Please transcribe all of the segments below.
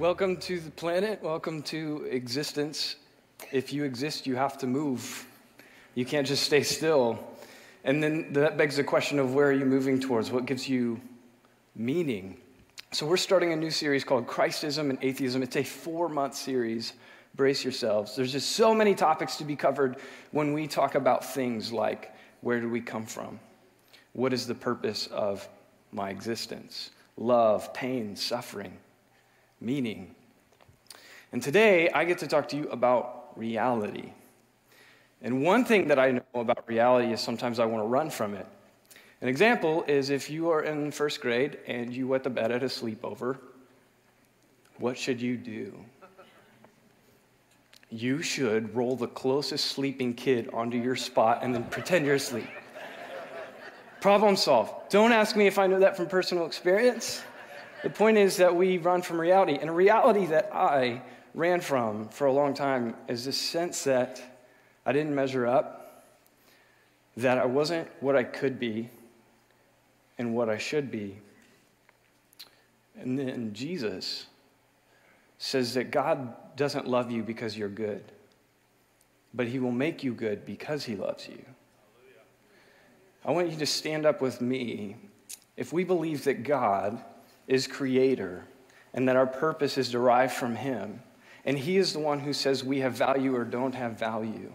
Welcome to the planet. Welcome to existence. If you exist, you have to move. You can't just stay still. And then that begs the question of where are you moving towards? What gives you meaning? So, we're starting a new series called Christism and Atheism. It's a four month series. Brace yourselves. There's just so many topics to be covered when we talk about things like where do we come from? What is the purpose of my existence? Love, pain, suffering, meaning. And today I get to talk to you about reality. And one thing that I know about reality is sometimes I want to run from it. An example is if you are in first grade and you wet the bed at a sleepover, what should you do? You should roll the closest sleeping kid onto your spot and then pretend you're asleep. Problem solved. Don't ask me if I know that from personal experience. The point is that we run from reality. And a reality that I ran from for a long time is this sense that I didn't measure up, that I wasn't what I could be and what I should be. And then Jesus says that God doesn't love you because you're good, but He will make you good because He loves you. I want you to stand up with me. If we believe that God is creator and that our purpose is derived from Him, and He is the one who says we have value or don't have value,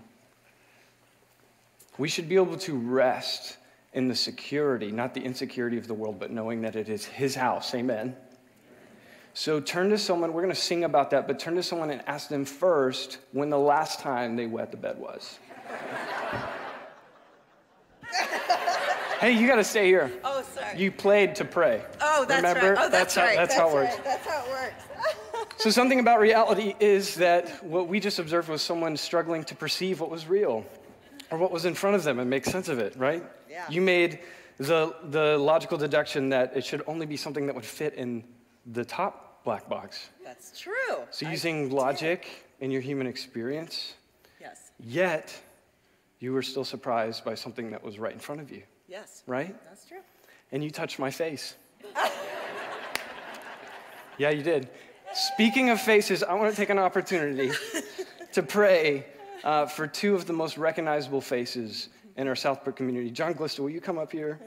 we should be able to rest in the security, not the insecurity of the world, but knowing that it is His house. Amen. So turn to someone, we're going to sing about that, but turn to someone and ask them first when the last time they wet the bed was. Hey, you got to stay here. Oh, sorry. You played to pray. Oh, that's Remember? right. Oh, that's, how, right. That's, how it works. That's how it works. So, something about reality is that what we just observed was someone struggling to perceive what was real or what was in front of them and make sense of it, right? Yeah. You made the, the logical deduction that it should only be something that would fit in the top black box. That's true. So, I using did. logic in your human experience, Yes. yet you were still surprised by something that was right in front of you, Yes. right? That's true. and you touched my face. yeah, you did. Speaking of faces, I want to take an opportunity to pray uh, for two of the most recognizable faces in our Southbrook community. John Glista, will you come up here?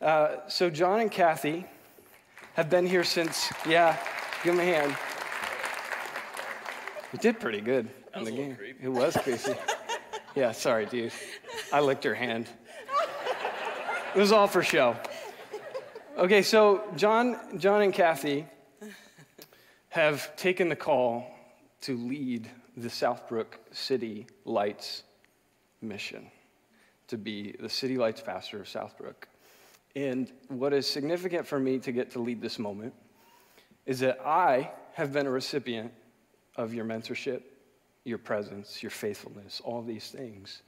Uh, so, John and Kathy have been here since, yeah, give them a hand. You did pretty good in the game. It was crazy. yeah, sorry, dude. I licked your hand. It was all for show. Okay, so John, John and Kathy have taken the call to lead the Southbrook City Lights mission, to be the City Lights pastor of Southbrook. And what is significant for me to get to lead this moment is that I have been a recipient of your mentorship, your presence, your faithfulness, all these things.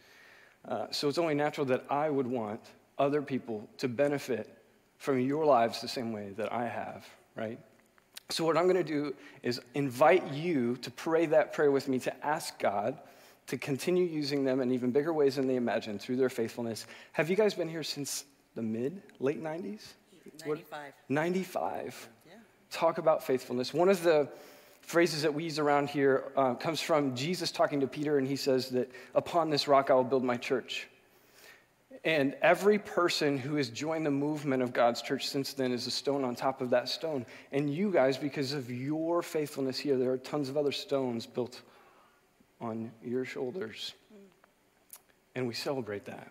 Uh, so it's only natural that I would want other people to benefit from your lives the same way that I have, right? So, what I'm going to do is invite you to pray that prayer with me to ask God to continue using them in even bigger ways than they imagined through their faithfulness. Have you guys been here since the mid, late 90s? What- 95. 95. Yeah. Talk about faithfulness. One of the phrases that we use around here uh, comes from Jesus talking to Peter, and he says that upon this rock I will build my church. And every person who has joined the movement of God's church since then is a stone on top of that stone. And you guys, because of your faithfulness here, there are tons of other stones built on your shoulders. And we celebrate that.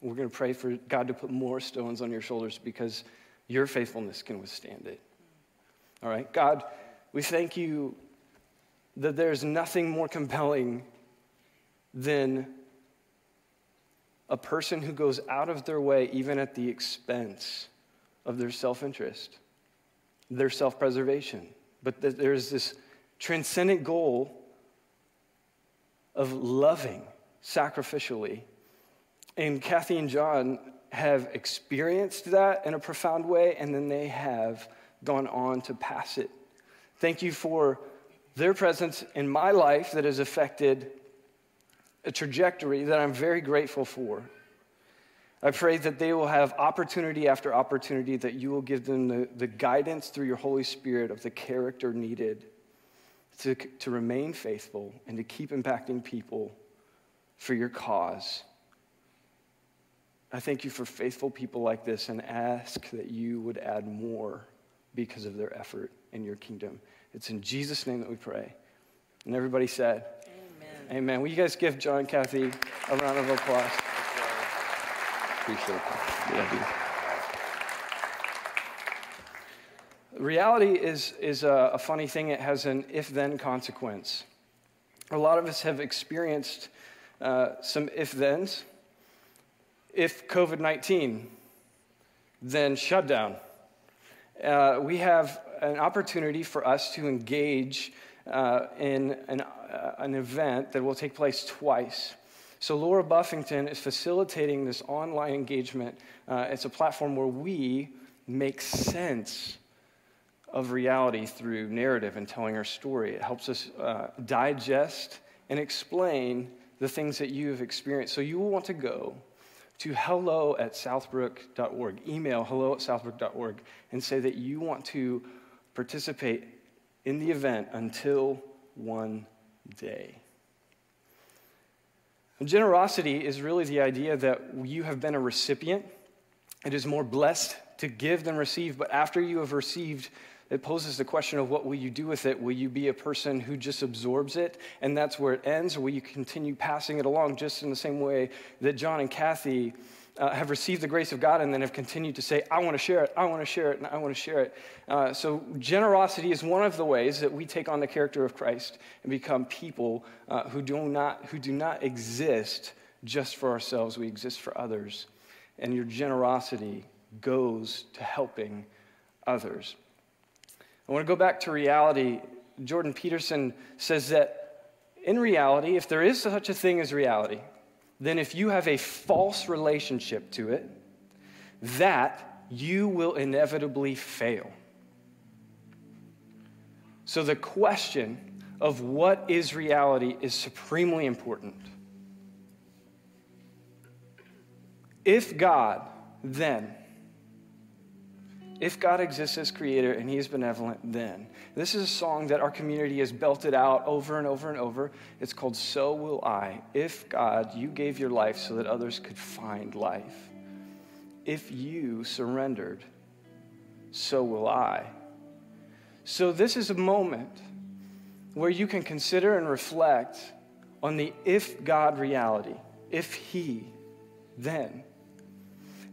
We're going to pray for God to put more stones on your shoulders because your faithfulness can withstand it. All right? God, we thank you that there's nothing more compelling than a person who goes out of their way, even at the expense of their self interest, their self preservation. But there's this transcendent goal of loving sacrificially. And Kathy and John have experienced that in a profound way, and then they have gone on to pass it. Thank you for their presence in my life that has affected a trajectory that I'm very grateful for. I pray that they will have opportunity after opportunity, that you will give them the, the guidance through your Holy Spirit of the character needed to, to remain faithful and to keep impacting people for your cause. I thank you for faithful people like this and ask that you would add more because of their effort in your kingdom. It's in Jesus' name that we pray. And everybody said, Amen. Will you guys give John and Kathy a round of applause? Appreciate it. Yeah. Reality is, is a, a funny thing. It has an if then consequence. A lot of us have experienced uh, some if thens. If COVID 19, then shutdown. Uh, we have an opportunity for us to engage uh, in an, uh, an event that will take place twice. So, Laura Buffington is facilitating this online engagement. Uh, it's a platform where we make sense of reality through narrative and telling our story. It helps us uh, digest and explain the things that you have experienced. So, you will want to go to hello at southbrook.org. Email hello at southbrook.org and say that you want to participate in the event until one day. And generosity is really the idea that you have been a recipient. It is more blessed to give than receive, but after you have received, it poses the question of what will you do with it? Will you be a person who just absorbs it and that's where it ends, or will you continue passing it along just in the same way that John and Kathy uh, have received the grace of God and then have continued to say, I want to share it, I want to share it, and I want to share it. Uh, so, generosity is one of the ways that we take on the character of Christ and become people uh, who, do not, who do not exist just for ourselves, we exist for others. And your generosity goes to helping others. I want to go back to reality. Jordan Peterson says that in reality, if there is such a thing as reality, then if you have a false relationship to it, that you will inevitably fail. So the question of what is reality is supremely important. If God, then, if God exists as creator and he is benevolent, then. This is a song that our community has belted out over and over and over. It's called So Will I. If God, you gave your life so that others could find life. If you surrendered, so will I. So this is a moment where you can consider and reflect on the if God reality. If he, then.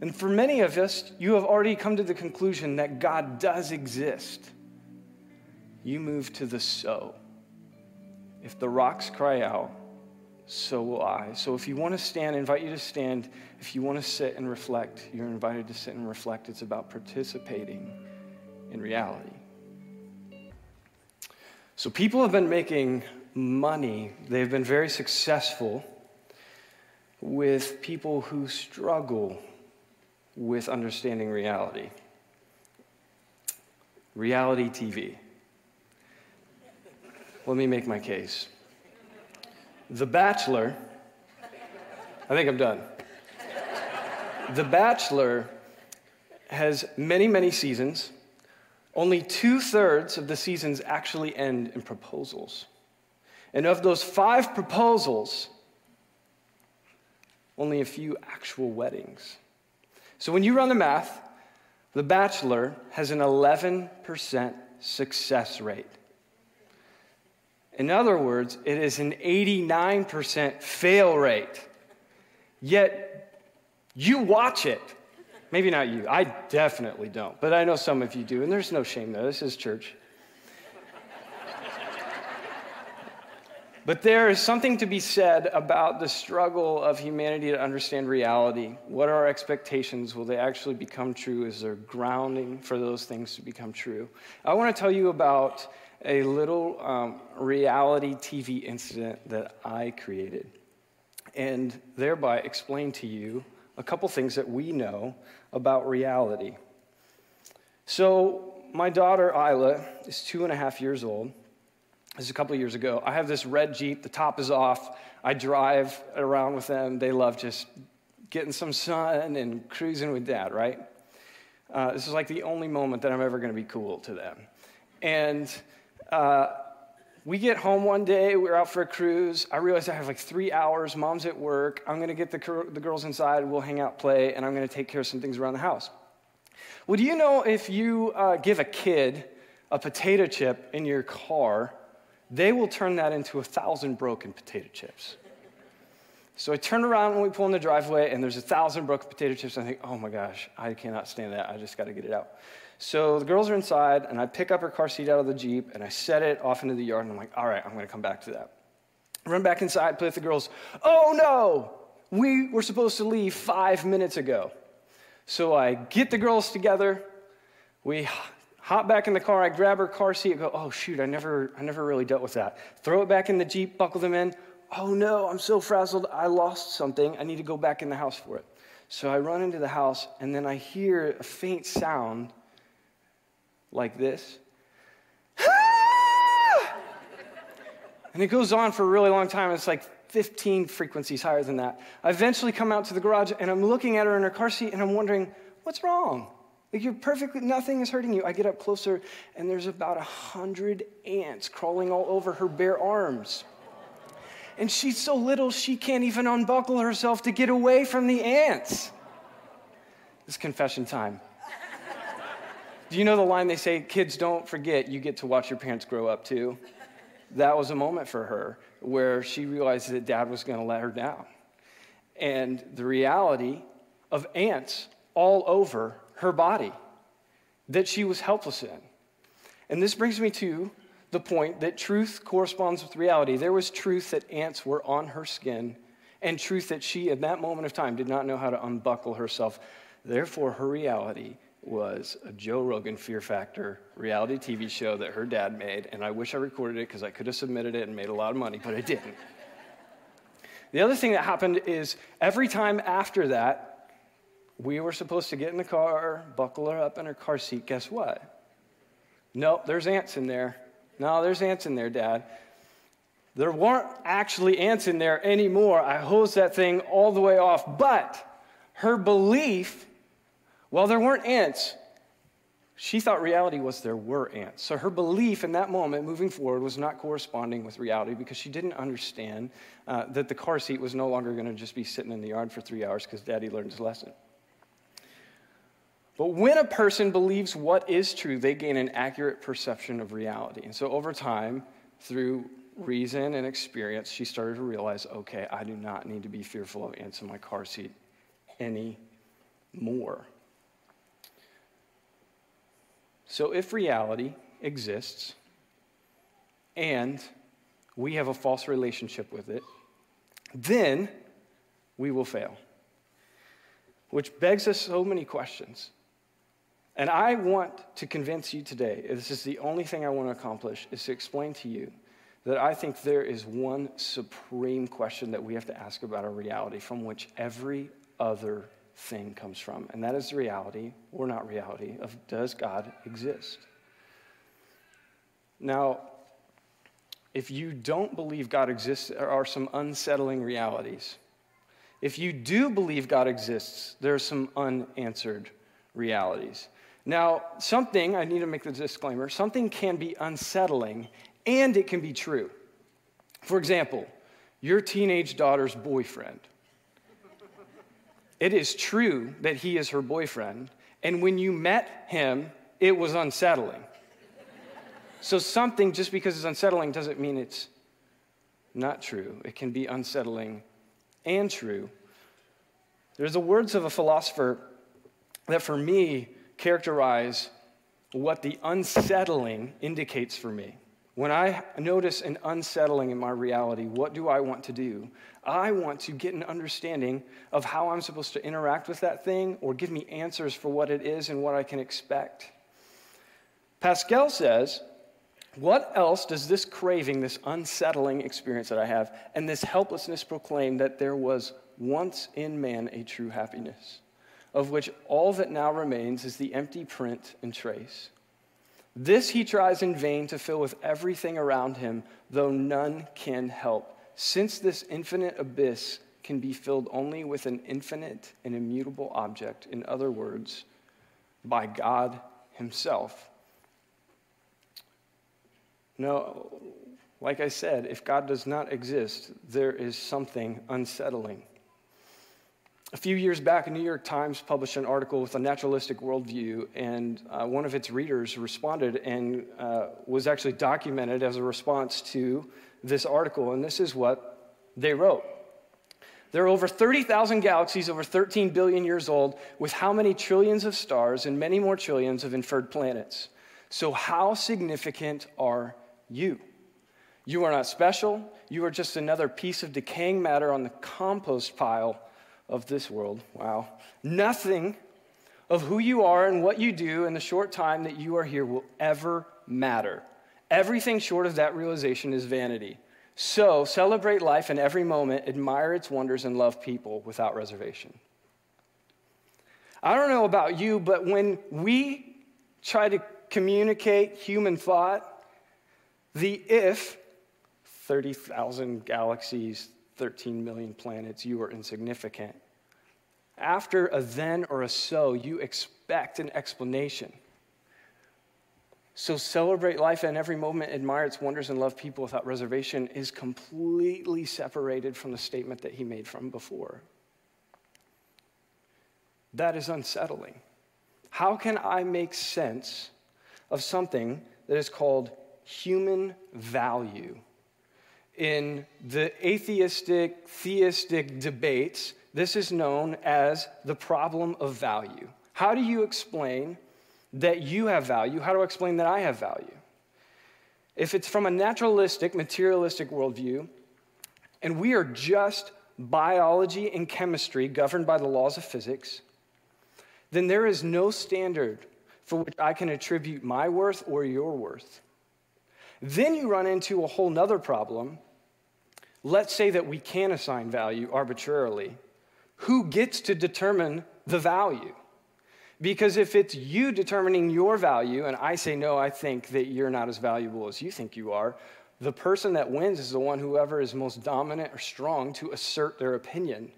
And for many of us, you have already come to the conclusion that God does exist. You move to the so. If the rocks cry out, so will I. So if you want to stand, I invite you to stand. If you want to sit and reflect, you're invited to sit and reflect. It's about participating in reality. So people have been making money, they've been very successful with people who struggle with understanding reality. Reality TV. Let me make my case. The Bachelor, I think I'm done. The Bachelor has many, many seasons. Only two thirds of the seasons actually end in proposals. And of those five proposals, only a few actual weddings. So when you run the math, The Bachelor has an 11% success rate. In other words, it is an 89% fail rate. Yet you watch it. Maybe not you. I definitely don't. But I know some of you do. And there's no shame there. This is church. But there is something to be said about the struggle of humanity to understand reality. What are our expectations? Will they actually become true? Is there grounding for those things to become true? I want to tell you about a little um, reality TV incident that I created, and thereby explain to you a couple things that we know about reality. So, my daughter Isla is two and a half years old. This is a couple years ago. I have this red Jeep, the top is off. I drive around with them. They love just getting some sun and cruising with dad, right? Uh, this is like the only moment that I'm ever going to be cool to them. And uh, we get home one day, we're out for a cruise. I realize I have like three hours. Mom's at work. I'm going to get the, the girls inside. We'll hang out, play, and I'm going to take care of some things around the house. Well, do you know if you uh, give a kid a potato chip in your car, they will turn that into a thousand broken potato chips? So I turn around when we pull in the driveway, and there's a thousand broken potato chips. And I think, oh my gosh, I cannot stand that. I just got to get it out. So the girls are inside, and I pick up her car seat out of the Jeep, and I set it off into the yard, and I'm like, all right, I'm going to come back to that. Run back inside, play with the girls. Oh no, we were supposed to leave five minutes ago. So I get the girls together. We hop back in the car. I grab her car seat. go, oh shoot, I never, I never really dealt with that. Throw it back in the Jeep, buckle them in. Oh no, I'm so frazzled. I lost something. I need to go back in the house for it. So I run into the house, and then I hear a faint sound like this. and it goes on for a really long time. It's like 15 frequencies higher than that. I eventually come out to the garage and I'm looking at her in her car seat and I'm wondering, what's wrong? You're perfectly, nothing is hurting you. I get up closer and there's about a hundred ants crawling all over her bare arms. And she's so little she can't even unbuckle herself to get away from the ants. It's confession time. Do you know the line they say, kids don't forget, you get to watch your parents grow up too? That was a moment for her where she realized that dad was going to let her down. And the reality of ants all over her body that she was helpless in. And this brings me to the point that truth corresponds with reality. There was truth that ants were on her skin, and truth that she, at that moment of time, did not know how to unbuckle herself. Therefore, her reality was a Joe Rogan Fear Factor reality TV show that her dad made, and I wish I recorded it because I could have submitted it and made a lot of money, but I didn't. the other thing that happened is every time after that, we were supposed to get in the car, buckle her up in her car seat. Guess what? Nope, there's ants in there. No, there's ants in there, Dad. There weren't actually ants in there anymore. I hosed that thing all the way off. But her belief well, there weren't ants. She thought reality was there were ants. So her belief in that moment, moving forward, was not corresponding with reality because she didn't understand uh, that the car seat was no longer going to just be sitting in the yard for three hours because daddy learned his lesson. But when a person believes what is true, they gain an accurate perception of reality. And so over time, through reason and experience, she started to realize okay, I do not need to be fearful of ants in my car seat anymore. So, if reality exists and we have a false relationship with it, then we will fail. Which begs us so many questions. And I want to convince you today, this is the only thing I want to accomplish, is to explain to you that I think there is one supreme question that we have to ask about our reality from which every other thing comes from, and that is the reality, or not reality, of does God exist? Now, if you don't believe God exists, there are some unsettling realities. If you do believe God exists, there are some unanswered realities. Now, something, I need to make the disclaimer, something can be unsettling and it can be true. For example, your teenage daughter's boyfriend it is true that he is her boyfriend, and when you met him, it was unsettling. So, something just because it's unsettling doesn't mean it's not true. It can be unsettling and true. There's the words of a philosopher that, for me, characterize what the unsettling indicates for me. When I notice an unsettling in my reality, what do I want to do? I want to get an understanding of how I'm supposed to interact with that thing or give me answers for what it is and what I can expect. Pascal says, What else does this craving, this unsettling experience that I have, and this helplessness proclaim that there was once in man a true happiness, of which all that now remains is the empty print and trace? This he tries in vain to fill with everything around him, though none can help, since this infinite abyss can be filled only with an infinite and immutable object, in other words, by God Himself. No, like I said, if God does not exist, there is something unsettling. A few years back, a New York Times published an article with a naturalistic worldview, and uh, one of its readers responded and uh, was actually documented as a response to this article. And this is what they wrote There are over 30,000 galaxies over 13 billion years old, with how many trillions of stars and many more trillions of inferred planets? So, how significant are you? You are not special. You are just another piece of decaying matter on the compost pile of this world. Wow. Nothing of who you are and what you do in the short time that you are here will ever matter. Everything short of that realization is vanity. So celebrate life in every moment, admire its wonders, and love people without reservation. I don't know about you, but when we try to communicate human thought, the if 30,000 galaxies, 13 million planets, you are insignificant. After a then or a so, you expect an explanation. So celebrate life and every moment, admire its wonders, and love people without reservation is completely separated from the statement that he made from before. That is unsettling. How can I make sense of something that is called human value? In the atheistic, theistic debates, this is known as the problem of value. How do you explain that you have value? How do I explain that I have value? If it's from a naturalistic, materialistic worldview, and we are just biology and chemistry governed by the laws of physics, then there is no standard for which I can attribute my worth or your worth. Then you run into a whole nother problem Let's say that we can assign value arbitrarily. Who gets to determine the value? Because if it's you determining your value, and I say, no, I think that you're not as valuable as you think you are, the person that wins is the one, whoever is most dominant or strong, to assert their opinion.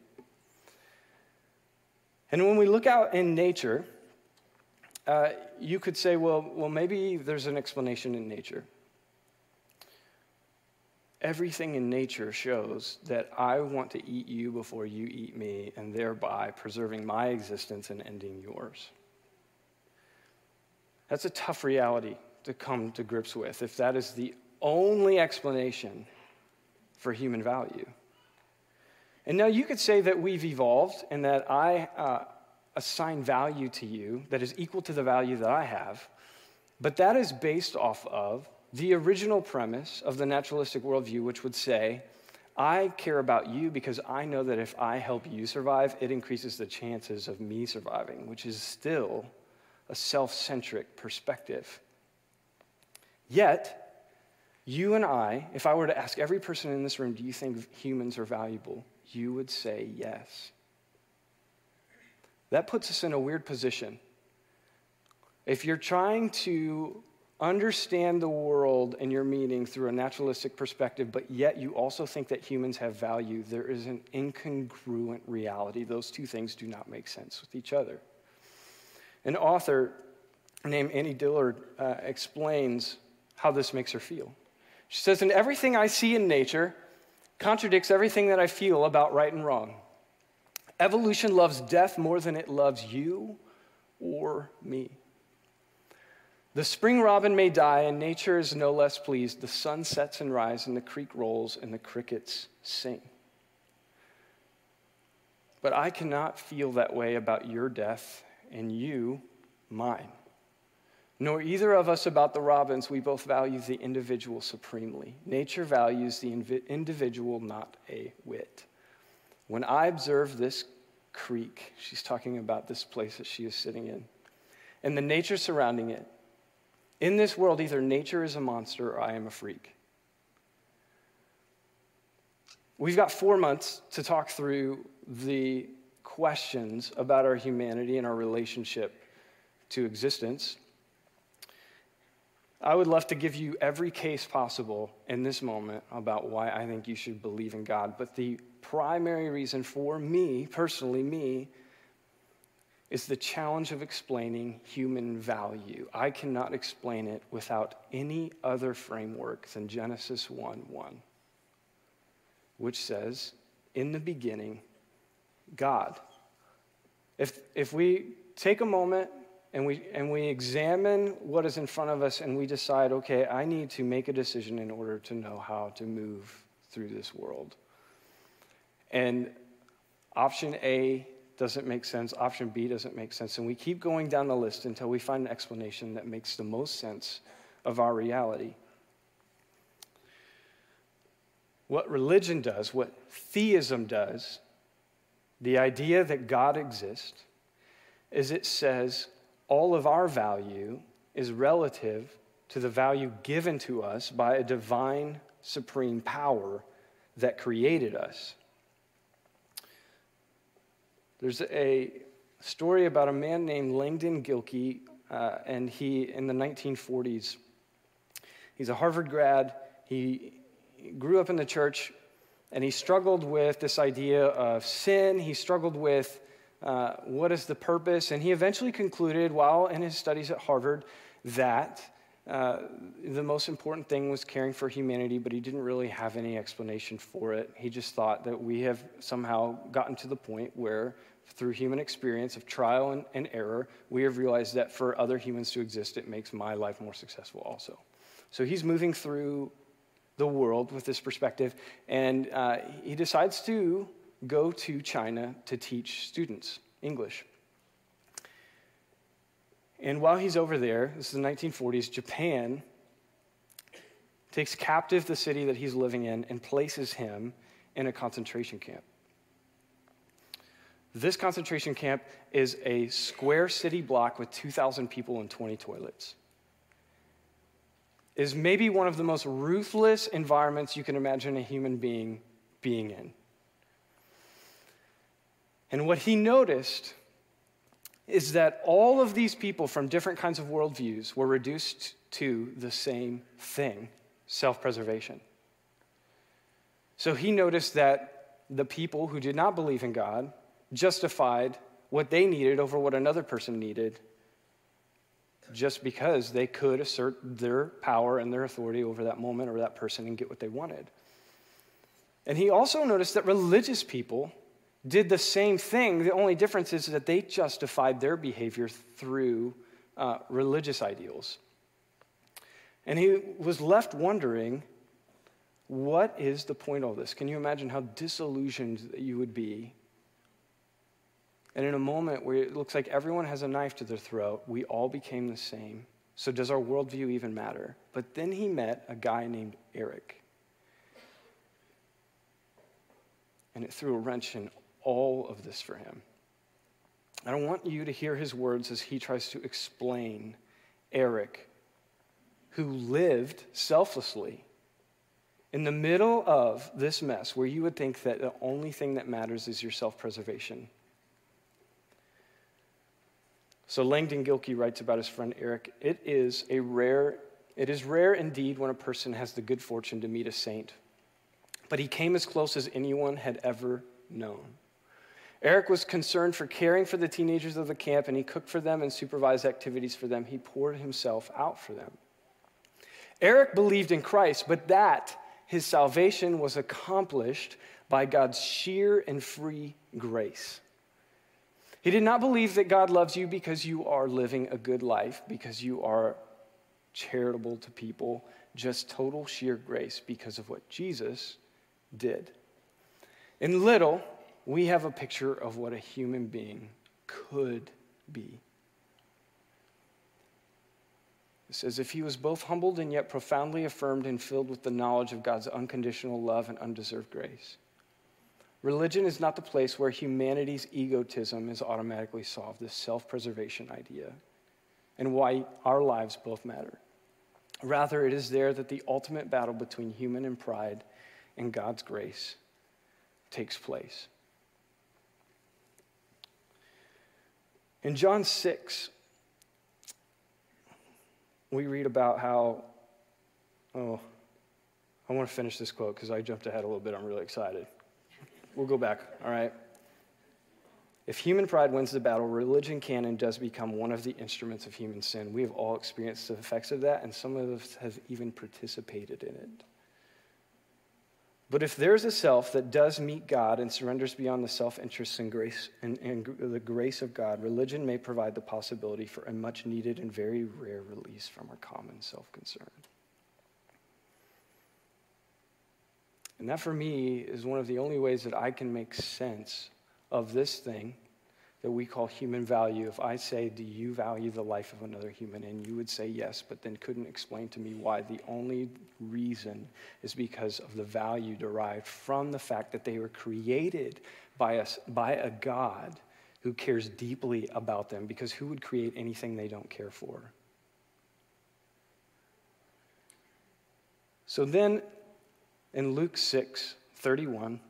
And when we look out in nature, uh, you could say, well, well, maybe there's an explanation in nature. Everything in nature shows that I want to eat you before you eat me, and thereby preserving my existence and ending yours. That's a tough reality to come to grips with if that is the only explanation for human value. And now you could say that we've evolved and that I uh, assign value to you that is equal to the value that I have, but that is based off of the original premise of the naturalistic worldview, which would say, I care about you because I know that if I help you survive, it increases the chances of me surviving, which is still a self centric perspective. Yet, you and I, if I were to ask every person in this room, do you think humans are valuable? You would say yes. That puts us in a weird position. If you're trying to understand the world and your meaning through a naturalistic perspective, but yet you also think that humans have value, there is an incongruent reality. Those two things do not make sense with each other. An author named Annie Dillard uh, explains how this makes her feel. She says, And everything I see in nature contradicts everything that I feel about right and wrong. Evolution loves death more than it loves you or me. The spring robin may die, and nature is no less pleased. The sun sets and rises, and the creek rolls, and the crickets sing. But I cannot feel that way about your death, and you mine. Nor either of us about the robins. We both value the individual supremely. Nature values the individual not a whit. When I observe this creek, she's talking about this place that she is sitting in, and the nature surrounding it, in this world, either nature is a monster or I am a freak. We've got four months to talk through the questions about our humanity and our relationship to existence. I would love to give you every case possible in this moment about why I think you should believe in God, but the primary reason for me, personally, me, is the challenge of explaining human value. I cannot explain it without any other framework than Genesis 1 1, which says, In the beginning, God. If, if we take a moment and we, and we examine what is in front of us and we decide, okay, I need to make a decision in order to know how to move through this world. And option A doesn't make sense, option B doesn't make sense, and we keep going down the list until we find an explanation that makes the most sense of our reality. What religion does, what theism does, the idea that God exists, is it says all of our value is relative to the value given to us by a divine supreme power that created us. There's a story about a man named Langdon Gilkey, uh, and he, in the 1940s, he's a Harvard grad. He grew up in the church, and he struggled with this idea of sin. He struggled with uh, what is the purpose? And he eventually concluded, while in his studies at Harvard, that uh, the most important thing was caring for humanity, but he didn't really have any explanation for it. He just thought that we have somehow gotten to the point where, through human experience of trial and, and error, we have realized that for other humans to exist, it makes my life more successful also. So he's moving through the world with this perspective, and uh, he decides to go to China to teach students English. And while he's over there, this is the 1940s, Japan takes captive the city that he's living in and places him in a concentration camp. This concentration camp is a square city block with 2,000 people and 20 toilets. Is maybe one of the most ruthless environments you can imagine a human being being in. And what he noticed is that all of these people from different kinds of worldviews were reduced to the same thing self preservation. So he noticed that the people who did not believe in God justified what they needed over what another person needed just because they could assert their power and their authority over that moment or that person and get what they wanted. And he also noticed that religious people did the same thing. The only difference is that they justified their behavior through uh, religious ideals. And he was left wondering what is the point of this? Can you imagine how disillusioned you would be? And in a moment where it looks like everyone has a knife to their throat, we all became the same. So, does our worldview even matter? But then he met a guy named Eric. And it threw a wrench in all of this for him. And I want you to hear his words as he tries to explain Eric, who lived selflessly in the middle of this mess where you would think that the only thing that matters is your self preservation. So Langdon Gilkey writes about his friend Eric it is a rare it is rare indeed when a person has the good fortune to meet a saint but he came as close as anyone had ever known Eric was concerned for caring for the teenagers of the camp, and he cooked for them and supervised activities for them. He poured himself out for them. Eric believed in Christ, but that his salvation was accomplished by God's sheer and free grace. He did not believe that God loves you because you are living a good life, because you are charitable to people, just total sheer grace because of what Jesus did. In little, we have a picture of what a human being could be. It says, if he was both humbled and yet profoundly affirmed and filled with the knowledge of God's unconditional love and undeserved grace. Religion is not the place where humanity's egotism is automatically solved, this self preservation idea, and why our lives both matter. Rather, it is there that the ultimate battle between human and pride and God's grace takes place. In John 6, we read about how, oh, I want to finish this quote because I jumped ahead a little bit. I'm really excited. we'll go back, all right? If human pride wins the battle, religion can and does become one of the instruments of human sin. We have all experienced the effects of that, and some of us have even participated in it. But if there's a self that does meet God and surrenders beyond the self interest and, grace, and, and the grace of God, religion may provide the possibility for a much needed and very rare release from our common self concern. And that for me is one of the only ways that I can make sense of this thing that we call human value. If I say, Do you value the life of another human? And you would say yes, but then couldn't explain to me why the only reason is because of the value derived from the fact that they were created by, us, by a God who cares deeply about them, because who would create anything they don't care for? So then in Luke 6 31,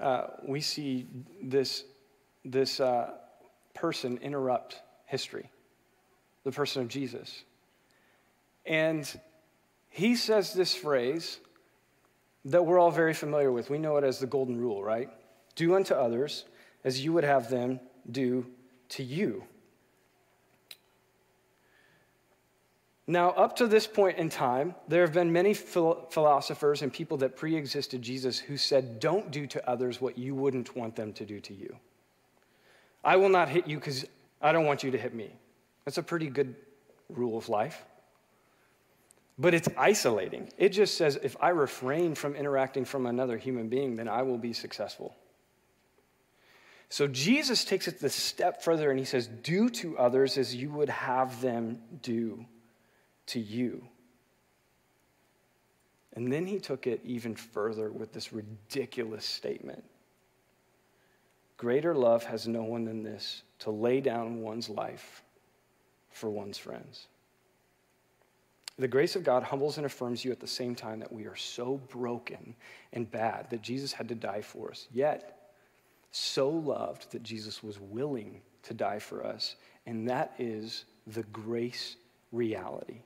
uh, we see this, this uh, person interrupt history, the person of Jesus. And he says this phrase that we're all very familiar with. We know it as the golden rule, right? Do unto others as you would have them do to you. Now, up to this point in time, there have been many philosophers and people that pre existed Jesus who said, Don't do to others what you wouldn't want them to do to you. I will not hit you because I don't want you to hit me. That's a pretty good rule of life. But it's isolating. It just says if I refrain from interacting from another human being, then I will be successful. So Jesus takes it the step further and he says, Do to others as you would have them do to you. And then he took it even further with this ridiculous statement Greater love has no one than this to lay down one's life for one's friends. The grace of God humbles and affirms you at the same time that we are so broken and bad that Jesus had to die for us, yet so loved that Jesus was willing to die for us. And that is the grace reality.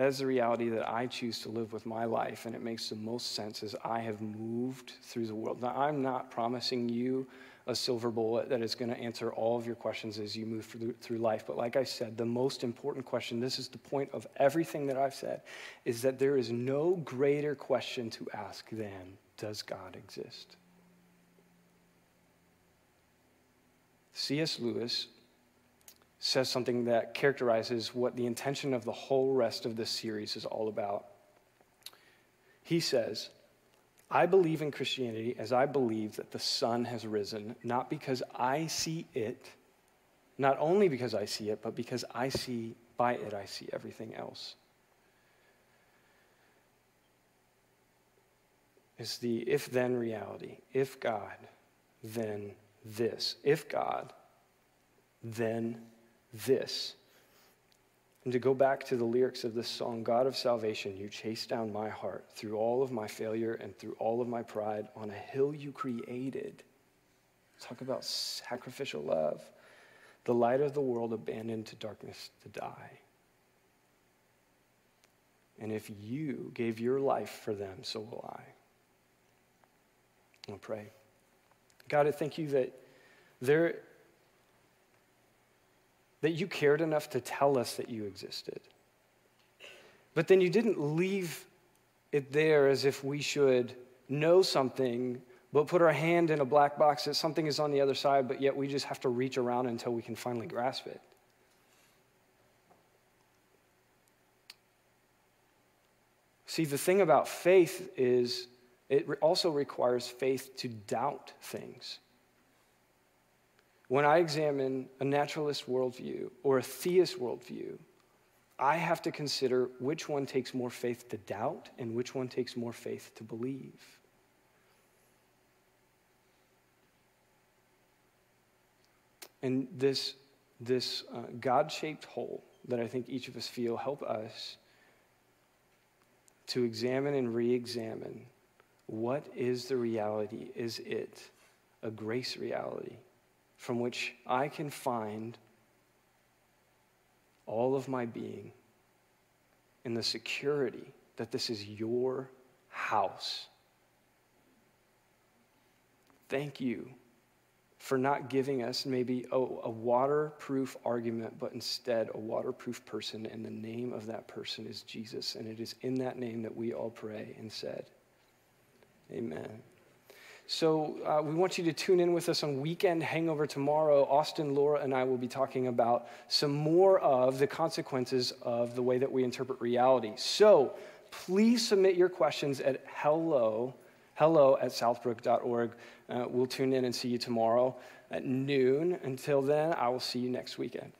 That is the reality that I choose to live with my life, and it makes the most sense as I have moved through the world. Now, I'm not promising you a silver bullet that is going to answer all of your questions as you move through, life. But like I said, the most important question, this is the point of everything that I've said, is that there is no greater question to ask than Does God exist? C.S. Lewis says something that characterizes what the intention of the whole rest of this series is all about. He says, I believe in Christianity as I believe that the sun has risen, not because I see it, not only because I see it, but because I see, by it, I see everything else. It's the if then reality. If God, then this. If God, then this. And to go back to the lyrics of this song, God of salvation, you chase down my heart through all of my failure and through all of my pride on a hill you created. Talk about sacrificial love. The light of the world abandoned to darkness to die. And if you gave your life for them, so will I. I'll pray. God, I thank you that there that you cared enough to tell us that you existed. But then you didn't leave it there as if we should know something, but put our hand in a black box that something is on the other side, but yet we just have to reach around until we can finally grasp it. See, the thing about faith is it also requires faith to doubt things. When I examine a naturalist worldview or a theist worldview, I have to consider which one takes more faith to doubt and which one takes more faith to believe. And this, this uh, God shaped hole that I think each of us feel help us to examine and re examine what is the reality? Is it a grace reality? From which I can find all of my being in the security that this is your house thank you for not giving us maybe a, a, waterproof argument, but instead a waterproof person, and the name of that person is Jesus. And it is in that name that we all pray and said, Amen. So uh, we want you to tune in with us on Weekend Hangover tomorrow. Austin, Laura, and I will be talking about some more of the consequences of the way that we interpret reality. So please submit your questions at hello hello at southbrook.org. Uh, we'll tune in and see you tomorrow at noon. Until then, I will see you next weekend.